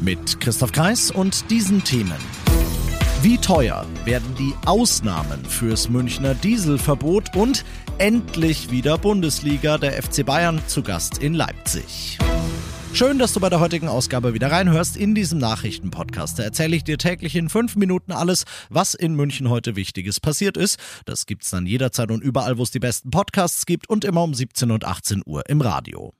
Mit Christoph Kreis und diesen Themen. Wie teuer werden die Ausnahmen fürs Münchner Dieselverbot und endlich wieder Bundesliga der FC Bayern zu Gast in Leipzig? Schön, dass du bei der heutigen Ausgabe wieder reinhörst in diesem Nachrichtenpodcast. Da erzähle ich dir täglich in fünf Minuten alles, was in München heute Wichtiges passiert ist. Das gibt's dann jederzeit und überall, wo es die besten Podcasts gibt und immer um 17 und 18 Uhr im Radio.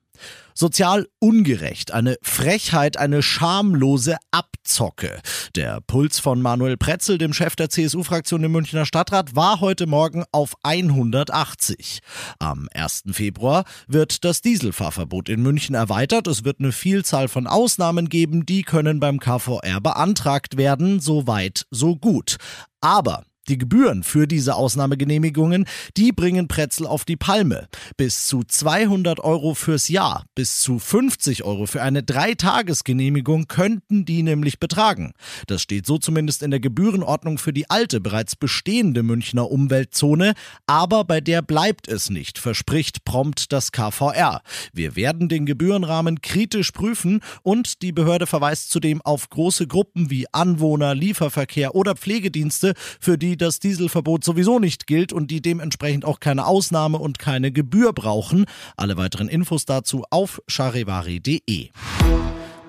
Sozial ungerecht, eine Frechheit, eine schamlose Abzocke. Der Puls von Manuel Pretzel, dem Chef der CSU-Fraktion im Münchner Stadtrat, war heute Morgen auf 180. Am 1. Februar wird das Dieselfahrverbot in München erweitert. Es wird eine Vielzahl von Ausnahmen geben, die können beim KVR beantragt werden. So weit, so gut. Aber die Gebühren für diese Ausnahmegenehmigungen, die bringen Pretzel auf die Palme. Bis zu 200 Euro fürs Jahr, bis zu 50 Euro für eine Dreitagesgenehmigung könnten die nämlich betragen. Das steht so zumindest in der Gebührenordnung für die alte, bereits bestehende Münchner Umweltzone, aber bei der bleibt es nicht, verspricht prompt das KVR. Wir werden den Gebührenrahmen kritisch prüfen und die Behörde verweist zudem auf große Gruppen wie Anwohner, Lieferverkehr oder Pflegedienste, für die das Dieselverbot sowieso nicht gilt und die dementsprechend auch keine Ausnahme und keine Gebühr brauchen. Alle weiteren Infos dazu auf charivari.de.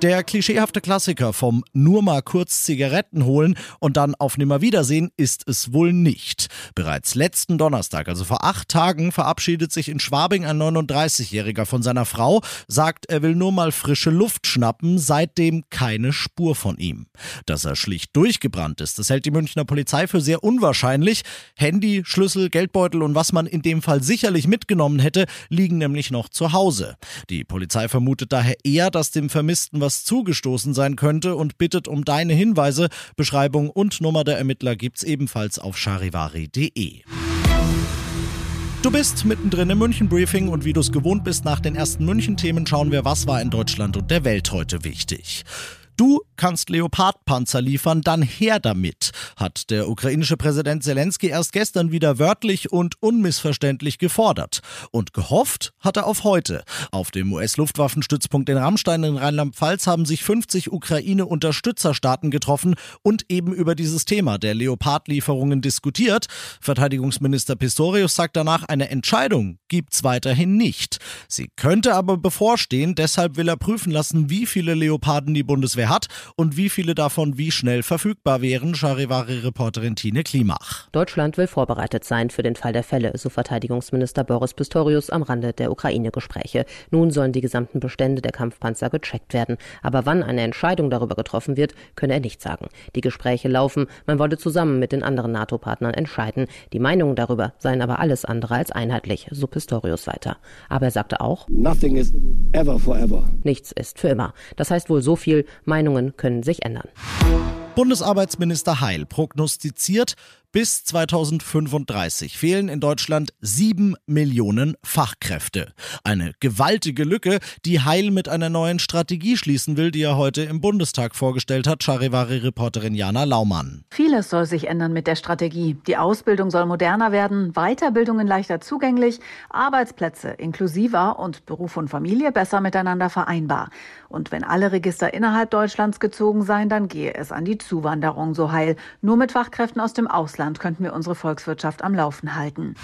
Der klischeehafte Klassiker vom nur mal kurz Zigaretten holen und dann auf Nimmerwiedersehen ist es wohl nicht. Bereits letzten Donnerstag, also vor acht Tagen, verabschiedet sich in Schwabing ein 39-Jähriger von seiner Frau, sagt, er will nur mal frische Luft schnappen, seitdem keine Spur von ihm. Dass er schlicht durchgebrannt ist, das hält die Münchner Polizei für sehr unwahrscheinlich. Handy, Schlüssel, Geldbeutel und was man in dem Fall sicherlich mitgenommen hätte, liegen nämlich noch zu Hause. Die Polizei vermutet daher eher, dass dem Vermissten was was zugestoßen sein könnte und bittet um deine Hinweise. Beschreibung und Nummer der Ermittler gibt's ebenfalls auf charivari.de. Du bist mittendrin im München Briefing und wie du es gewohnt bist, nach den ersten München-Themen schauen wir, was war in Deutschland und der Welt heute wichtig. Du kannst Leopardpanzer liefern, dann her damit, hat der ukrainische Präsident Zelensky erst gestern wieder wörtlich und unmissverständlich gefordert. Und gehofft hat er auf heute. Auf dem US-Luftwaffenstützpunkt in Rammstein in Rheinland-Pfalz haben sich 50 Ukraine-Unterstützerstaaten getroffen und eben über dieses Thema der Leopardlieferungen diskutiert. Verteidigungsminister Pistorius sagt danach, eine Entscheidung gibt's weiterhin nicht. Sie könnte aber bevorstehen, deshalb will er prüfen lassen, wie viele Leoparden die Bundeswehr hat und wie viele davon wie schnell verfügbar wären, Charivari-Reporterin Tine Klimach. Deutschland will vorbereitet sein für den Fall der Fälle, so Verteidigungsminister Boris Pistorius am Rande der Ukraine-Gespräche. Nun sollen die gesamten Bestände der Kampfpanzer gecheckt werden. Aber wann eine Entscheidung darüber getroffen wird, könne er nicht sagen. Die Gespräche laufen, man wolle zusammen mit den anderen NATO-Partnern entscheiden. Die Meinungen darüber seien aber alles andere als einheitlich, so Pistorius weiter. Aber er sagte auch, Nothing is ever forever. Nichts ist für immer. Das heißt wohl so viel, Meinungen können sich ändern. Bundesarbeitsminister Heil prognostiziert, bis 2035 fehlen in Deutschland sieben Millionen Fachkräfte. Eine gewaltige Lücke, die Heil mit einer neuen Strategie schließen will, die er heute im Bundestag vorgestellt hat, Charivari-Reporterin Jana Laumann. Vieles soll sich ändern mit der Strategie. Die Ausbildung soll moderner werden, Weiterbildungen leichter zugänglich, Arbeitsplätze inklusiver und Beruf und Familie besser miteinander vereinbar. Und wenn alle Register innerhalb Deutschlands gezogen seien, dann gehe es an die Zuwanderung so heil. Nur mit Fachkräften aus dem Ausland Ausland könnten wir unsere Volkswirtschaft am Laufen halten.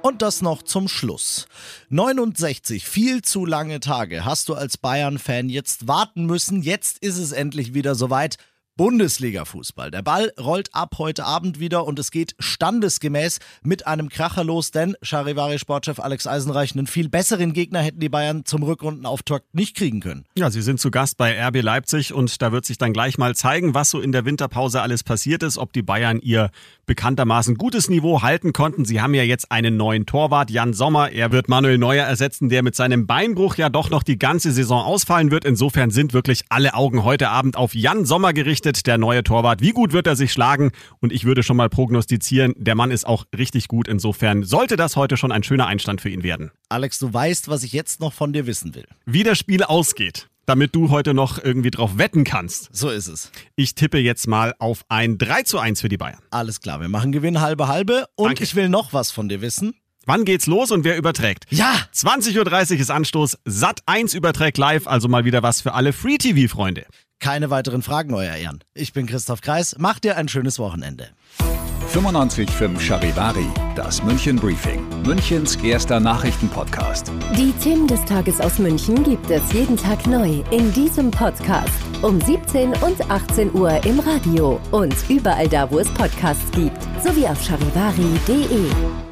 Und das noch zum Schluss. 69 viel zu lange Tage hast du als Bayern-Fan jetzt warten müssen. Jetzt ist es endlich wieder soweit. Bundesliga-Fußball. Der Ball rollt ab heute Abend wieder und es geht standesgemäß mit einem Kracher los, denn Charivari-Sportchef Alex Eisenreich einen viel besseren Gegner hätten die Bayern zum Rückrundenauftakt nicht kriegen können. Ja, sie sind zu Gast bei RB Leipzig und da wird sich dann gleich mal zeigen, was so in der Winterpause alles passiert ist, ob die Bayern ihr bekanntermaßen gutes Niveau halten konnten. Sie haben ja jetzt einen neuen Torwart, Jan Sommer. Er wird Manuel Neuer ersetzen, der mit seinem Beinbruch ja doch noch die ganze Saison ausfallen wird. Insofern sind wirklich alle Augen heute Abend auf Jan Sommer gerichtet erwartet der neue Torwart? Wie gut wird er sich schlagen? Und ich würde schon mal prognostizieren, der Mann ist auch richtig gut. Insofern sollte das heute schon ein schöner Einstand für ihn werden. Alex, du weißt, was ich jetzt noch von dir wissen will. Wie das Spiel ausgeht damit du heute noch irgendwie drauf wetten kannst. So ist es. Ich tippe jetzt mal auf ein 3 zu 1 für die Bayern. Alles klar, wir machen Gewinn halbe halbe und Danke. ich will noch was von dir wissen. Wann geht's los und wer überträgt? Ja! 20.30 Uhr ist Anstoß. Sat 1 überträgt live, also mal wieder was für alle Free-TV-Freunde. Keine weiteren Fragen, Euer Ehren. Ich bin Christoph Kreis. Macht dir ein schönes Wochenende. 95.5 Charivari, das München Briefing, Münchens erster Nachrichtenpodcast. Die Themen des Tages aus München gibt es jeden Tag neu in diesem Podcast. Um 17 und 18 Uhr im Radio und überall da, wo es Podcasts gibt. Sowie auf charivari.de.